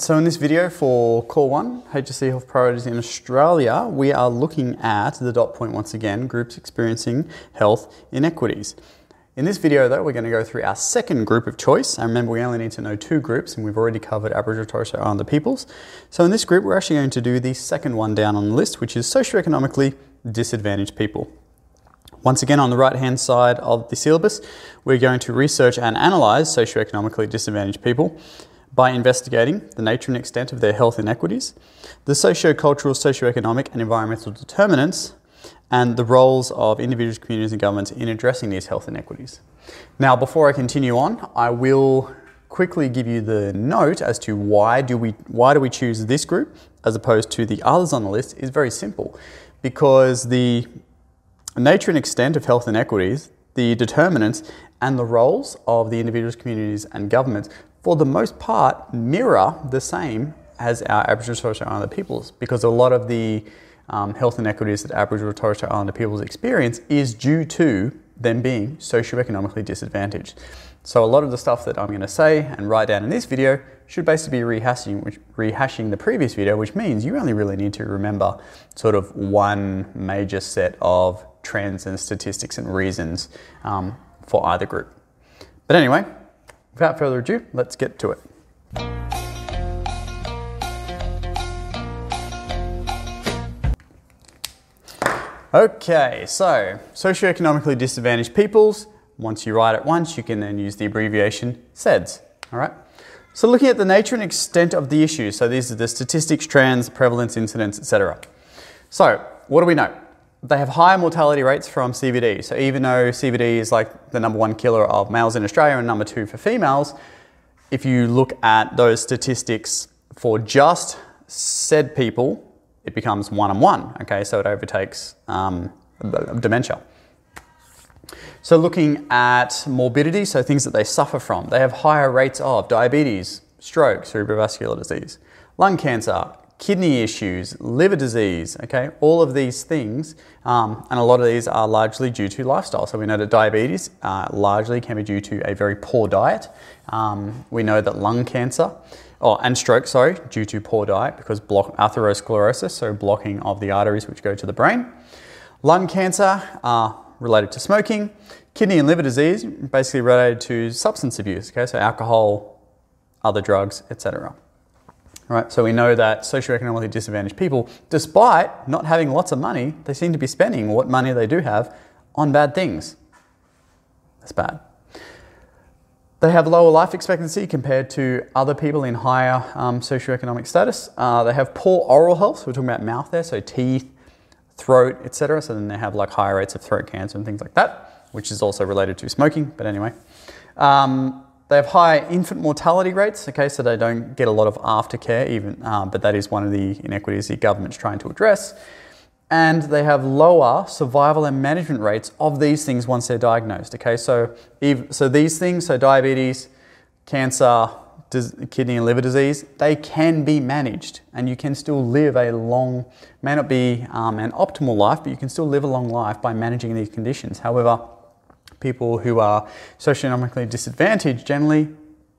so in this video for Core 1, HSC Health Priorities in Australia, we are looking at the dot point once again, groups experiencing health inequities. In this video though, we're going to go through our second group of choice. And remember, we only need to know two groups and we've already covered Aboriginal and Torres Strait Islander peoples. So in this group, we're actually going to do the second one down on the list, which is socioeconomically disadvantaged people. Once again, on the right hand side of the syllabus, we're going to research and analyse socioeconomically disadvantaged people by investigating the nature and extent of their health inequities, the socio-cultural, socio-economic and environmental determinants, and the roles of individuals, communities and governments in addressing these health inequities. Now, before I continue on, I will quickly give you the note as to why do we why do we choose this group as opposed to the others on the list is very simple because the nature and extent of health inequities, the determinants and the roles of the individuals, communities and governments for the most part, mirror the same as our Aboriginal and Torres Strait Islander peoples because a lot of the um, health inequities that Aboriginal and Torres Strait Islander peoples experience is due to them being socioeconomically disadvantaged. So a lot of the stuff that I'm going to say and write down in this video should basically be rehashing, rehashing the previous video, which means you only really need to remember sort of one major set of trends and statistics and reasons um, for either group. But anyway, Without further ado, let's get to it. Okay, so socioeconomically disadvantaged peoples. Once you write it once, you can then use the abbreviation SEDS. All right. So looking at the nature and extent of the issue. So these are the statistics, trends, prevalence, incidence, etc. So what do we know? They have higher mortality rates from CVD. So even though CVD is like the number one killer of males in Australia and number two for females, if you look at those statistics for just SED people, it becomes one on one. Okay, so it overtakes um, dementia. So looking at morbidity, so things that they suffer from, they have higher rates of diabetes, stroke, cerebrovascular disease, lung cancer, kidney issues, liver disease, okay, all of these things, um, and a lot of these are largely due to lifestyle. So we know that diabetes uh, largely can be due to a very poor diet. Um, we know that lung cancer, oh, and stroke, sorry, due to poor diet because block atherosclerosis, so blocking of the arteries which go to the brain. Lung cancer are related to smoking. Kidney and liver disease basically related to substance abuse, okay, so alcohol, other drugs, etc. Right, so we know that socioeconomically disadvantaged people, despite not having lots of money, they seem to be spending what money they do have on bad things. That's bad. They have lower life expectancy compared to other people in higher um, socioeconomic status. Uh, they have poor oral health. So we're talking about mouth there, so teeth, throat, etc. So then they have like higher rates of throat cancer and things like that, which is also related to smoking. But anyway, um, they have high infant mortality rates, okay, so they don't get a lot of aftercare, even, uh, but that is one of the inequities the government's trying to address. And they have lower survival and management rates of these things once they're diagnosed, okay? So, so these things, so diabetes, cancer, kidney and liver disease, they can be managed and you can still live a long, may not be um, an optimal life, but you can still live a long life by managing these conditions. However, people who are socioeconomically disadvantaged generally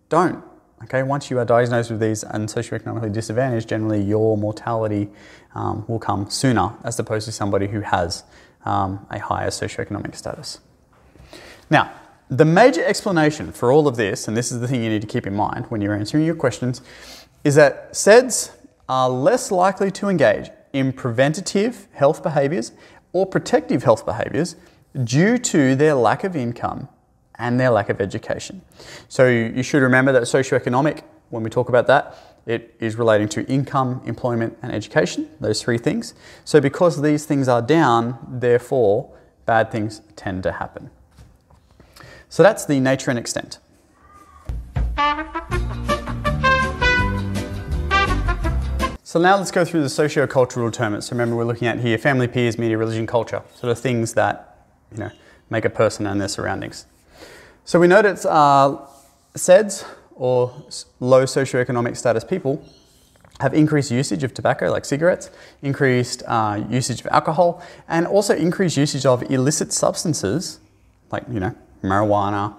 don't. Okay, once you are diagnosed with these and socioeconomically disadvantaged, generally your mortality um, will come sooner as opposed to somebody who has um, a higher socioeconomic status. Now, the major explanation for all of this, and this is the thing you need to keep in mind when you're answering your questions, is that SEDS are less likely to engage in preventative health behaviours or protective health behaviours due to their lack of income and their lack of education. So you should remember that socioeconomic, when we talk about that, it is relating to income, employment, and education, those three things. So because these things are down, therefore, bad things tend to happen. So that's the nature and extent. So now let's go through the socio-cultural determinants. So remember we're looking at here family, peers, media, religion, culture. Sort of things that you know, make a person and their surroundings. So we know that uh, SEDS, or low socioeconomic status people, have increased usage of tobacco, like cigarettes, increased uh, usage of alcohol, and also increased usage of illicit substances, like you know, marijuana,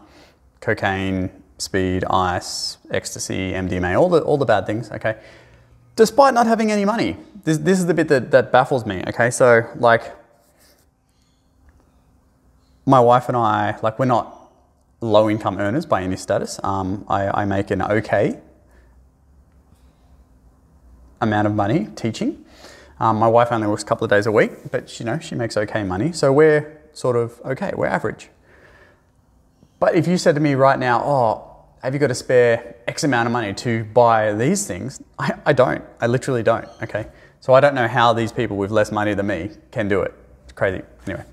cocaine, speed, ice, ecstasy, MDMA, all the, all the bad things, okay? Despite not having any money. This, this is the bit that, that baffles me, okay? So, like, my wife and I, like, we're not low income earners by any status. Um, I, I make an okay amount of money teaching. Um, my wife only works a couple of days a week, but you know she makes okay money, so we're sort of okay. We're average. But if you said to me right now, "Oh, have you got a spare X amount of money to buy these things?" I, I don't. I literally don't. Okay, so I don't know how these people with less money than me can do it. It's crazy. Anyway,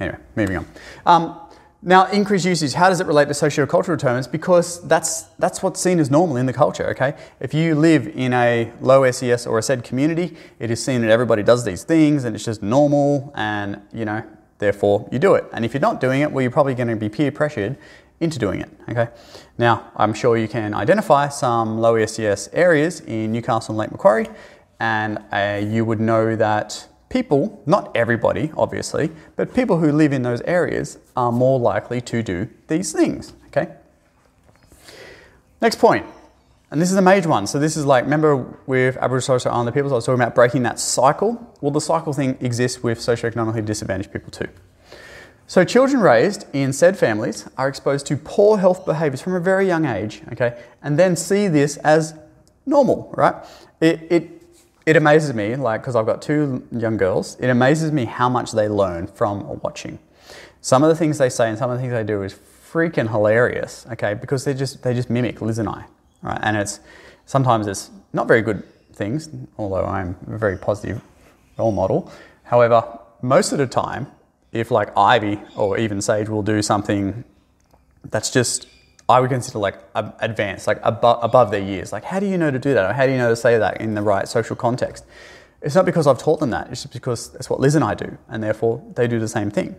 anyway, moving on. Um, now, increased usage, how does it relate to sociocultural determinants? Because that's, that's what's seen as normal in the culture, okay? If you live in a low SES or a SED community, it is seen that everybody does these things and it's just normal and, you know, therefore you do it. And if you're not doing it, well, you're probably going to be peer pressured into doing it, okay? Now, I'm sure you can identify some low SES areas in Newcastle and Lake Macquarie, and uh, you would know that people, not everybody obviously, but people who live in those areas are more likely to do these things, okay? Next point, and this is a major one. So this is like, remember with Aboriginal Strait Islander peoples, I was talking about breaking that cycle. Well, the cycle thing exists with socioeconomically disadvantaged people too. So children raised in SED families are exposed to poor health behaviours from a very young age, okay, and then see this as normal, right? It, it it amazes me, like, because I've got two young girls, it amazes me how much they learn from watching. Some of the things they say and some of the things they do is freaking hilarious, okay, because they just, they just mimic Liz and I, right? And it's, sometimes it's not very good things, although I'm a very positive role model. However, most of the time, if like Ivy or even Sage will do something that's just I would consider like advanced, like above, above their years. Like, how do you know to do that? Or how do you know to say that in the right social context? It's not because I've taught them that, it's just because that's what Liz and I do, and therefore they do the same thing.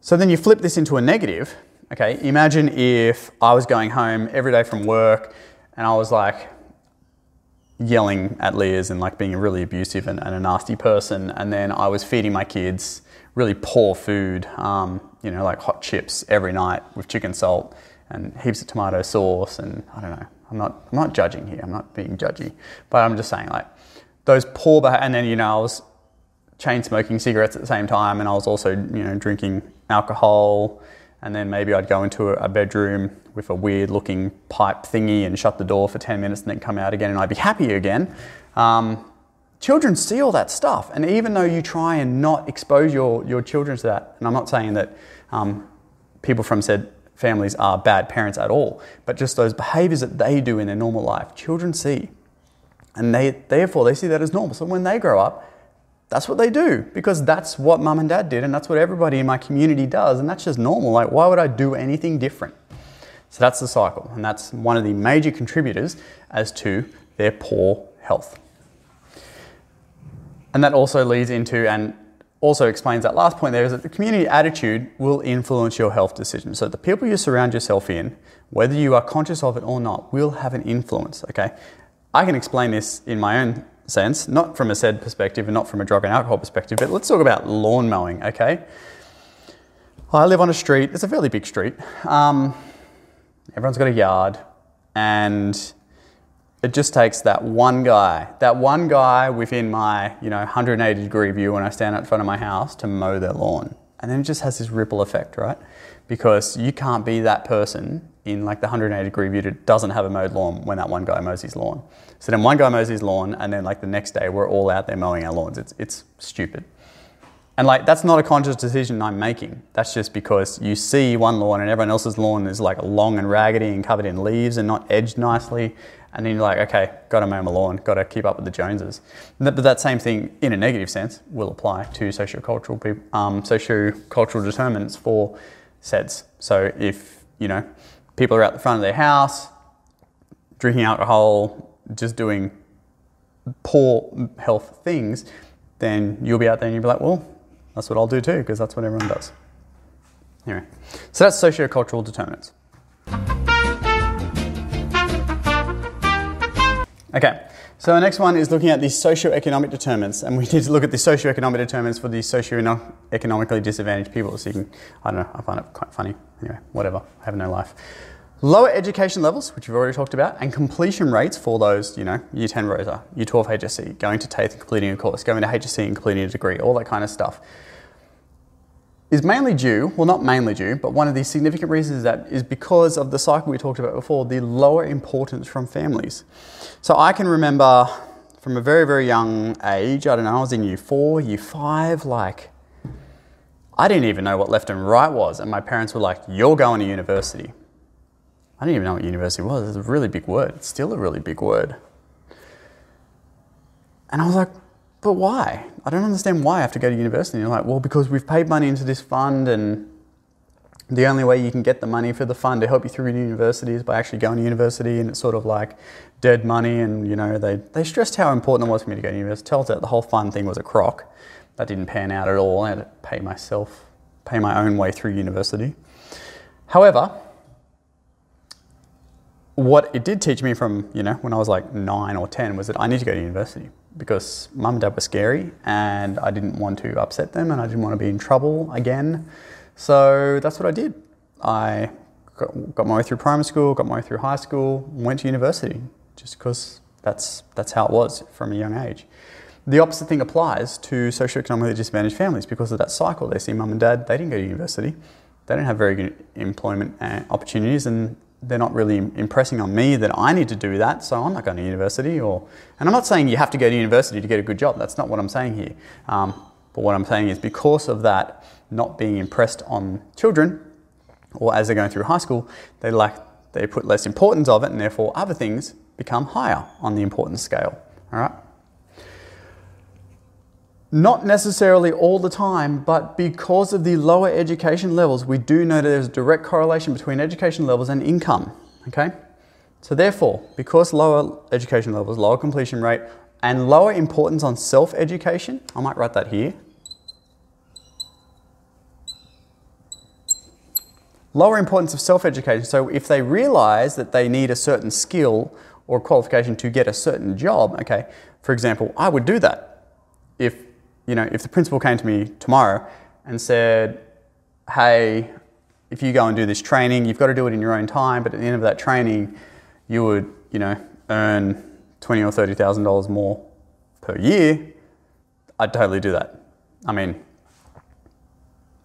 So then you flip this into a negative. Okay, imagine if I was going home every day from work and I was like yelling at Liz and like being a really abusive and, and a nasty person, and then I was feeding my kids really poor food, um, you know, like hot chips every night with chicken salt and heaps of tomato sauce and I don't know. I'm not I'm not judging here. I'm not being judgy, but I'm just saying like those poor behavior. And then you know I was chain smoking cigarettes at the same time, and I was also you know drinking alcohol. And then maybe I'd go into a bedroom with a weird looking pipe thingy and shut the door for 10 minutes and then come out again and I'd be happy again. Um, children see all that stuff. And even though you try and not expose your, your children to that, and I'm not saying that um, people from SED families are bad parents at all, but just those behaviors that they do in their normal life, children see. And they, therefore, they see that as normal. So when they grow up, that's what they do because that's what mum and dad did, and that's what everybody in my community does, and that's just normal. Like, why would I do anything different? So that's the cycle, and that's one of the major contributors as to their poor health. And that also leads into, and also explains that last point there is that the community attitude will influence your health decisions. So the people you surround yourself in, whether you are conscious of it or not, will have an influence. Okay, I can explain this in my own sense, not from a SED perspective and not from a drug and alcohol perspective, but let's talk about lawn mowing. Okay, I live on a street. It's a fairly big street. Um, everyone's got a yard, and it just takes that one guy, that one guy within my, you know, 180 degree view when I stand out in front of my house to mow their lawn. And then it just has this ripple effect, right? Because you can't be that person in like the 180 degree view that doesn't have a mowed lawn when that one guy mows his lawn. So then one guy mows his lawn and then like the next day we're all out there mowing our lawns. It's, it's stupid. And like that's not a conscious decision I'm making. That's just because you see one lawn and everyone else's lawn is like long and raggedy and covered in leaves and not edged nicely and then you're like, okay, got to mow my lawn, got to keep up with the Joneses. But that same thing, in a negative sense, will apply to sociocultural people, um, sociocultural determinants for SEDS. So if you know people are at the front of their house, drinking alcohol, just doing poor health things, then you'll be out there and you'll be like, well, that's what I'll do too, because that's what everyone does. Anyway, so that's sociocultural determinants. Okay, so the next one is looking at the socio-economic determinants, and we need to look at the socio-economic determinants for the socio-economically disadvantaged people. So you can, I don't know, I find it quite funny. Anyway, whatever, I have no life. Lower education levels, which we've already talked about, and completion rates for those, you know, Year 10 ROSA, Year 12 HSC, going to TAFE and completing a course, going to HSC and completing a degree, all that kind of stuff, is mainly due, well, not mainly due, but one of the significant reasons is that is because of the cycle we talked about before, the lower importance from families. So I can remember from a very, very young age, I don't know, I was in year four, year five, like, I didn't even know what left and right was. And my parents were like, You're going to university. I didn't even know what university was. It's a really big word. It's still a really big word. And I was like, but why? I don't understand why I have to go to university. And you're like, well, because we've paid money into this fund, and the only way you can get the money for the fund to help you through university is by actually going to university. And it's sort of like dead money. And, you know, they, they stressed how important it was for me to go to university. Tells that the whole fund thing was a crock. That didn't pan out at all. I had to pay myself, pay my own way through university. However, what it did teach me from, you know, when I was like nine or 10 was that I need to go to university because mum and dad were scary and I didn't want to upset them and I didn't want to be in trouble again. So that's what I did. I got, got my way through primary school, got my way through high school, went to university just because that's, that's how it was from a young age. The opposite thing applies to socioeconomically disadvantaged families because of that cycle. They see mum and dad, they didn't go to university, they don't have very good employment uh, opportunities, and they're not really impressing on me that I need to do that, so I'm not going to university. Or, and I'm not saying you have to go to university to get a good job. That's not what I'm saying here. Um, but what I'm saying is because of that not being impressed on children, or as they're going through high school, they like they put less importance of it, and therefore other things become higher on the importance scale. All right. Not necessarily all the time, but because of the lower education levels, we do know that there's a direct correlation between education levels and income. Okay? So, therefore, because lower education levels, lower completion rate, and lower importance on self education, I might write that here. Lower importance of self education. So, if they realize that they need a certain skill or qualification to get a certain job, okay, for example, I would do that if you know, if the principal came to me tomorrow and said, hey, if you go and do this training, you've got to do it in your own time, but at the end of that training, you would, you know, earn twenty or thirty thousand dollars more per year, I'd totally do that. I mean,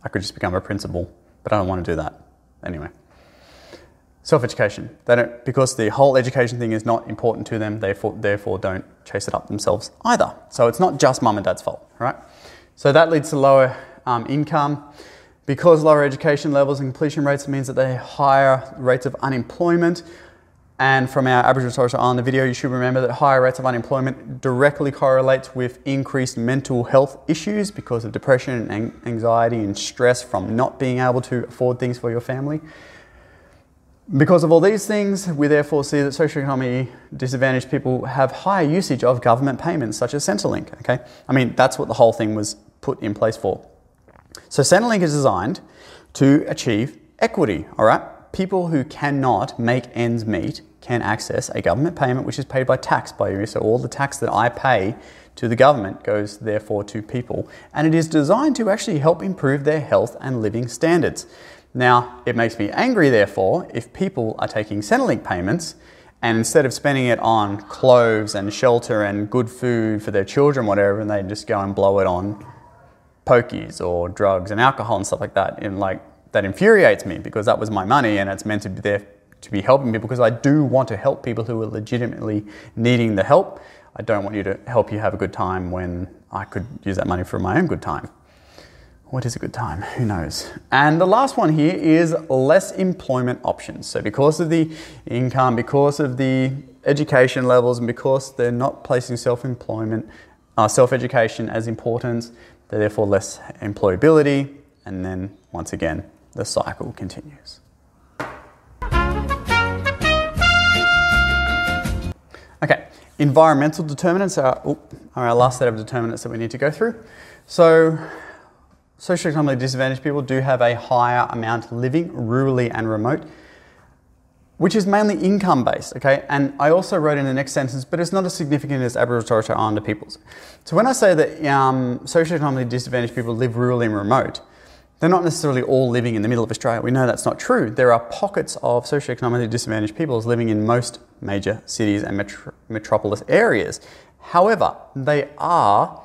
I could just become a principal, but I don't want to do that anyway. Self-education. They don't because the whole education thing is not important to them. Therefore, therefore, don't chase it up themselves either. So it's not just mum and dad's fault, right? So that leads to lower um, income. Because lower education levels and completion rates means that they have higher rates of unemployment. And from our Aboriginal Torres Strait Islander video, you should remember that higher rates of unemployment directly correlates with increased mental health issues because of depression and anxiety and stress from not being able to afford things for your family. Because of all these things, we therefore see that socioeconomically disadvantaged people have higher usage of government payments such as Centrelink. Okay, I mean that's what the whole thing was put in place for. So Centrelink is designed to achieve equity. All right, people who cannot make ends meet can access a government payment which is paid by tax by you. So all the tax that I pay to the government goes therefore to people, and it is designed to actually help improve their health and living standards. Now, it makes me angry, therefore, if people are taking Centrelink payments and instead of spending it on clothes and shelter and good food for their children, whatever, and they just go and blow it on pokies or drugs and alcohol and stuff like that. And like that infuriates me because that was my money and it's meant to be there to be helping people because I do want to help people who are legitimately needing the help. I don't want you to help you have a good time when I could use that money for my own good time. What is a good time? Who knows? And the last one here is less employment options. So, because of the income, because of the education levels, and because they're not placing self employment, uh, self education as important, they're therefore less employability. And then, once again, the cycle continues. Okay, environmental determinants are, oh, are our last set of determinants that we need to go through. So, socioeconomically disadvantaged people do have a higher amount living rurally and remote, which is mainly income based, okay? And I also wrote in the next sentence, but it's not as significant as Aboriginal Torres Strait Islander peoples. So when I say that um, socioeconomically disadvantaged people live rurally and remote, they're not necessarily all living in the middle of Australia. We know that's not true. There are pockets of socioeconomically disadvantaged peoples living in most major cities and metro- metropolis areas. However, they are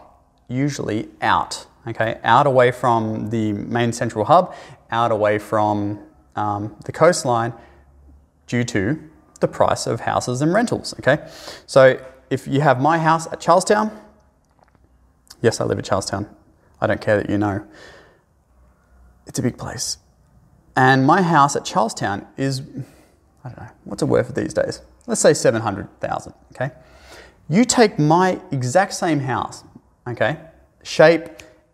usually out, okay, out away from the main central hub, out away from um, the coastline due to the price of houses and rentals, okay? So if you have my house at Charlestown, yes, I live at Charlestown. I don't care that you know. It's a big place. And my house at Charlestown is, I don't know, what's it worth these days? Let's say 700,000, okay? You take my exact same house, okay? Shape,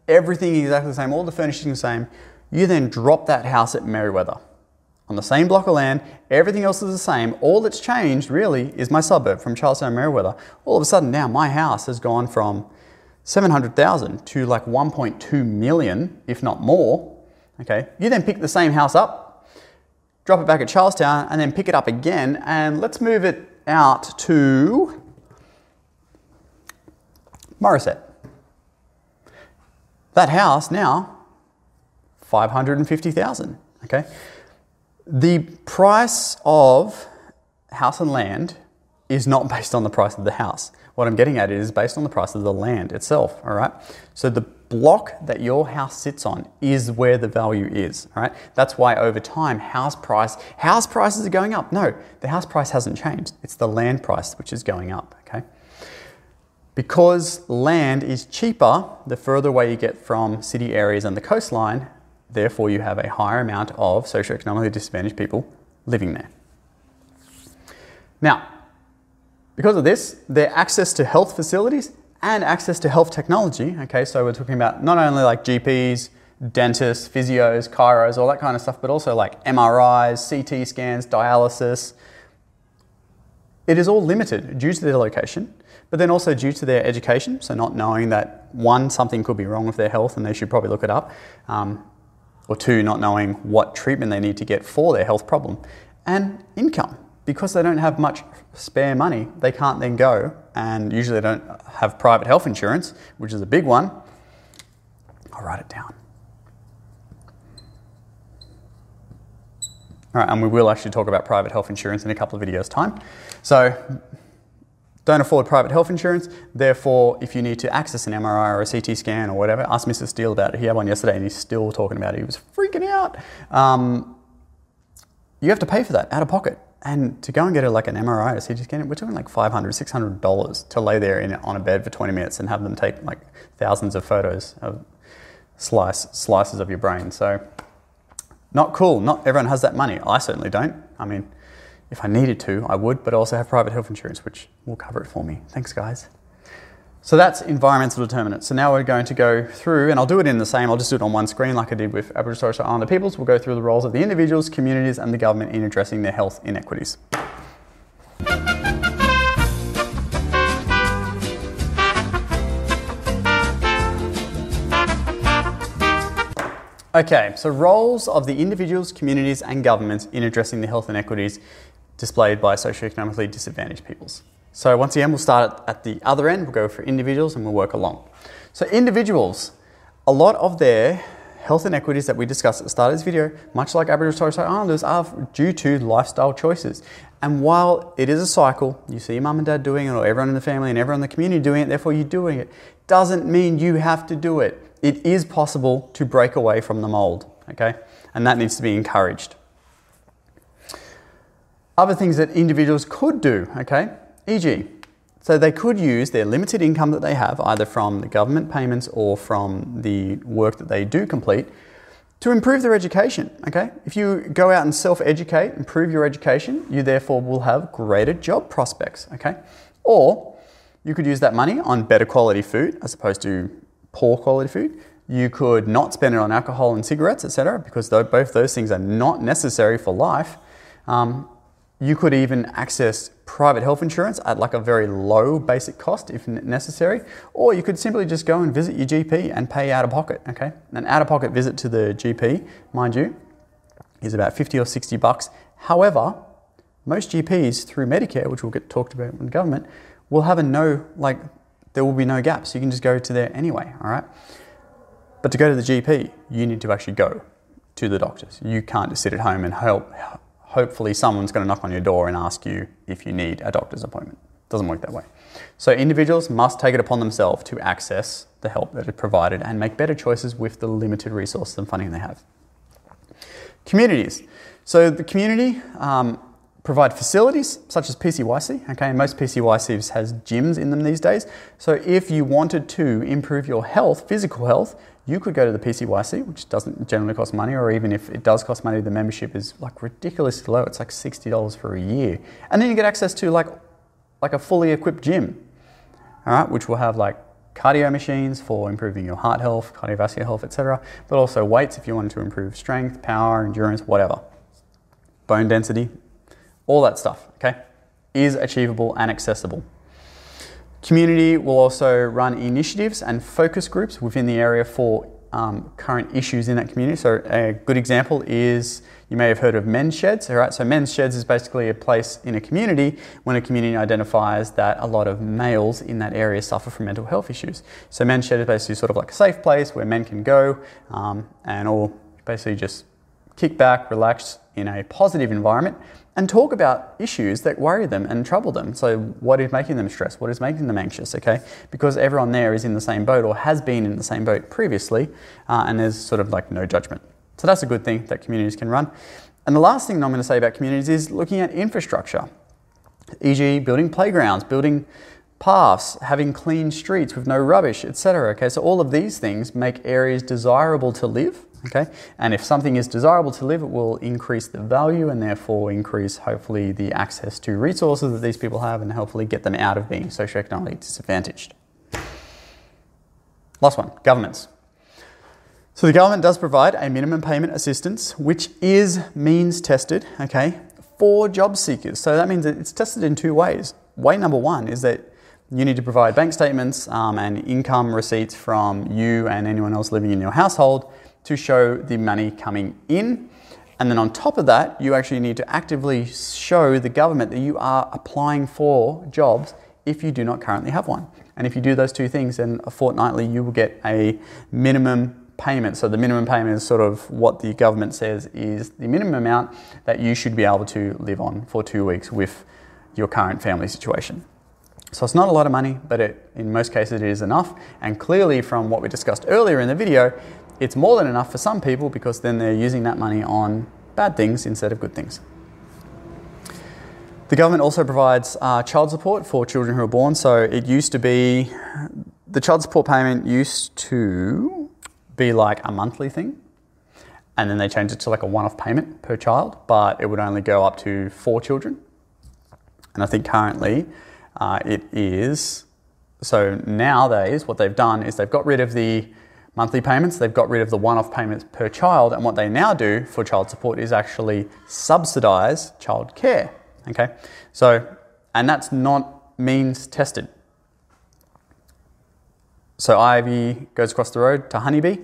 everything exactly the same, all the furnishings the same. You then drop that house at Merewether on the same block of land, everything else is the same. All that's changed really is my suburb from Charlestown Merewether. All of a sudden now my house has gone from 700,000 to like 1.2 million, if not more, Okay, you then pick the same house up, drop it back at Charlestown, and then pick it up again, and let's move it out to Morisset. That house now, 550,000, okay? The price of house and land is not based on the price of the house. What I'm getting at is based on the price of the land itself, all right? So the block that your house sits on is where the value is, all right? That's why over time house price house prices are going up. No, the house price hasn't changed. It's the land price which is going up? Because land is cheaper the further away you get from city areas and the coastline, therefore you have a higher amount of socioeconomically disadvantaged people living there. Now, because of this, their access to health facilities and access to health technology. Okay, so we're talking about not only like GPs, dentists, physios, chiros, all that kind of stuff, but also like MRIs, CT scans, dialysis. It is all limited due to their location, but then also due to their education. So, not knowing that one, something could be wrong with their health and they should probably look it up, um, or two, not knowing what treatment they need to get for their health problem, and income because they don't have much spare money, they can't then go, and usually they don't have private health insurance, which is a big one. I'll write it down. All right, and we will actually talk about private health insurance in a couple of videos' time. So, don't afford private health insurance. Therefore, if you need to access an MRI or a CT scan or whatever, ask Mr. Steele about it. He had one yesterday and he's still talking about it. He was freaking out. Um, you have to pay for that out of pocket. And to go and get a, like an MRI or CT scan, we're talking like $500, $600 to lay there in, on a bed for 20 minutes and have them take like thousands of photos of slice, slices of your brain. So, not cool. Not everyone has that money. I certainly don't. I mean, if I needed to, I would, but I also have private health insurance, which will cover it for me. Thanks, guys. So that's environmental determinants. So now we're going to go through, and I'll do it in the same, I'll just do it on one screen like I did with Aboriginal Strait Islander peoples. We'll go through the roles of the individuals, communities, and the government in addressing their health inequities. Okay, so roles of the individuals, communities, and governments in addressing the health inequities displayed by socioeconomically disadvantaged peoples. So once again, we'll start at the other end. We'll go for individuals and we'll work along. So individuals, a lot of their health inequities that we discussed at the start of this video, much like Aboriginal Torres Strait Islanders, are due to lifestyle choices. And while it is a cycle, you see your mum and dad doing it, or everyone in the family and everyone in the community doing it, therefore you're doing it, doesn't mean you have to do it. It is possible to break away from the mold, okay? And that needs to be encouraged. Other things that individuals could do, okay? E.g., so they could use their limited income that they have, either from the government payments or from the work that they do complete, to improve their education. Okay, if you go out and self-educate, improve your education, you therefore will have greater job prospects. Okay, or you could use that money on better quality food as opposed to poor quality food. You could not spend it on alcohol and cigarettes, etc., because both those things are not necessary for life. Um, you could even access private health insurance at like a very low basic cost if necessary, or you could simply just go and visit your GP and pay out of pocket. Okay, an out of pocket visit to the GP, mind you, is about 50 or 60 bucks. However, most GPs through Medicare, which will get talked about in government, will have a no, like, there will be no gaps. You can just go to there anyway, all right? But to go to the GP, you need to actually go to the doctors. You can't just sit at home and help. Hopefully, someone's going to knock on your door and ask you if you need a doctor's appointment. Doesn't work that way. So, individuals must take it upon themselves to access the help that is provided and make better choices with the limited resources and funding they have. Communities. So, the community um, provide facilities such as PCYC. Okay, most PCYCs has gyms in them these days. So, if you wanted to improve your health, physical health, you could go to the PCYC, which doesn't generally cost money, or even if it does cost money, the membership is like ridiculously low. It's like $60 for a year. And then you get access to like, like a fully equipped gym, all right, which will have like cardio machines for improving your heart health, cardiovascular health, etc., but also weights if you wanted to improve strength, power, endurance, whatever. Bone density, all that stuff, okay, is achievable and accessible. Community will also run initiatives and focus groups within the area for um, current issues in that community. So a good example is you may have heard of men's sheds. All right, so men's sheds is basically a place in a community when a community identifies that a lot of males in that area suffer from mental health issues. So men's shed is basically sort of like a safe place where men can go um, and all basically just kick back, relax in a positive environment and talk about issues that worry them and trouble them. So, what is making them stressed? What is making them anxious? Okay, because everyone there is in the same boat or has been in the same boat previously, uh, and there's sort of like no judgment. So, that's a good thing that communities can run. And the last thing I'm going to say about communities is looking at infrastructure, e.g., building playgrounds, building paths, having clean streets with no rubbish, etc. Okay, so all of these things make areas desirable to live Okay, and if something is desirable to live, it will increase the value and therefore increase hopefully the access to resources that these people have and hopefully get them out of being socioeconomically disadvantaged. Last one governments. So the government does provide a minimum payment assistance, which is means tested, okay, for job seekers. So that means that it's tested in two ways. Way number one is that you need to provide bank statements um, and income receipts from you and anyone else living in your household to show the money coming in. And then on top of that, you actually need to actively show the government that you are applying for jobs if you do not currently have one. And if you do those two things, then fortnightly you will get a minimum payment. So the minimum payment is sort of what the government says is the minimum amount that you should be able to live on for two weeks with your current family situation. So it's not a lot of money, but it, in most cases it is enough. And clearly, from what we discussed earlier in the video, it's more than enough for some people because then they're using that money on bad things instead of good things. The government also provides uh, child support for children who are born. So it used to be, the child support payment used to be like a monthly thing. And then they changed it to like a one off payment per child, but it would only go up to four children. And I think currently uh, it is, so nowadays what they've done is they've got rid of the monthly payments. They've got rid of the one off payments per child, and what they now do for child support is actually subsidize child care. Okay, so, and that's not means tested. So Ivy goes across the road to Honeybee.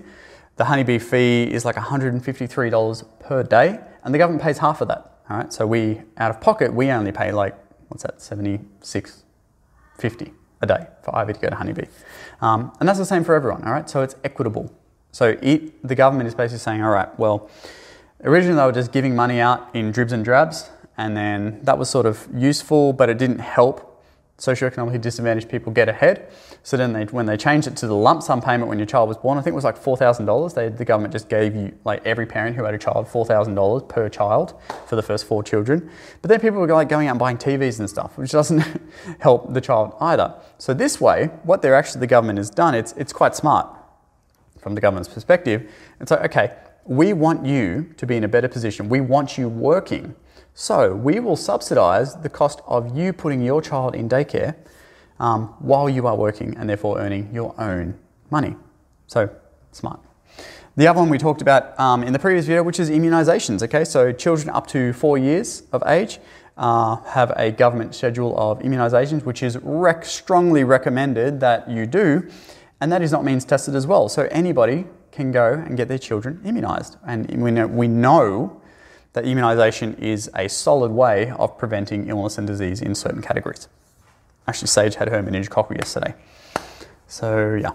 The Honeybee fee is like $153 per day, and the government pays half of that. All right, so we, out of pocket, we only pay like, what's that, 76 50 a day for Ivy to go to Honeybee. Um, and that's the same for everyone, all right? So it's equitable. So it, the government is basically saying, all right, well, originally they were just giving money out in dribs and drabs, and then that was sort of useful, but it didn't help socioeconomically disadvantaged people get ahead. So then they, when they changed it to the lump sum payment when your child was born, I think it was like $4,000. The government just gave you, like every parent who had a child, $4,000 per child for the first four children. But then people were like going out and buying TVs and stuff, which doesn't help the child either. So this way, what they're actually, the government has done, it's, it's quite smart from the government's perspective. It's like, okay, we want you to be in a better position. We want you working. So we will subsidise the cost of you putting your child in daycare um, while you are working and therefore earning your own money. So smart. The other one we talked about um, in the previous video, which is immunisations. Okay, so children up to four years of age uh, have a government schedule of immunisations, which is rec- strongly recommended that you do, and that is not means tested as well. So anybody can go and get their children immunised, and we know, we know that immunisation is a solid way of preventing illness and disease in certain categories. Actually, Sage had her meningococcal yesterday. So, yeah.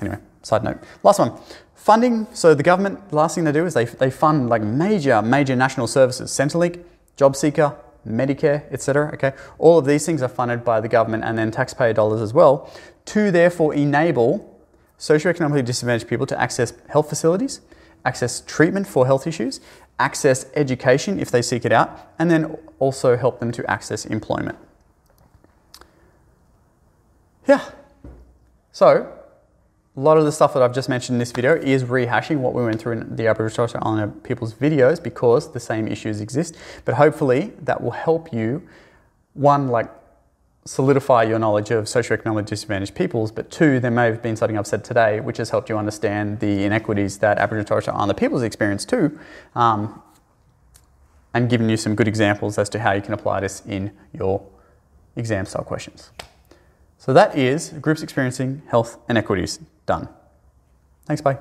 Anyway, side note. Last one. Funding. So the government, the last thing they do is they, they fund like major, major national services. Centrelink, JobSeeker, Medicare, etc. Okay, all of these things are funded by the government and then taxpayer dollars as well, to therefore enable socioeconomically disadvantaged people to access health facilities, access treatment for health issues, access education if they seek it out, and then also help them to access employment. Yeah. So, a lot of the stuff that I've just mentioned in this video is rehashing what we went through in the Aboriginal Torres Islander people's videos because the same issues exist. But hopefully that will help you, one, like solidify your knowledge of socioeconomically disadvantaged peoples, but two, there may have been something I've said today which has helped you understand the inequities that Aboriginal and Torres Strait Islander peoples experience too, um, and given you some good examples as to how you can apply this in your exam style questions. So that is groups experiencing health inequities done. Thanks, bye.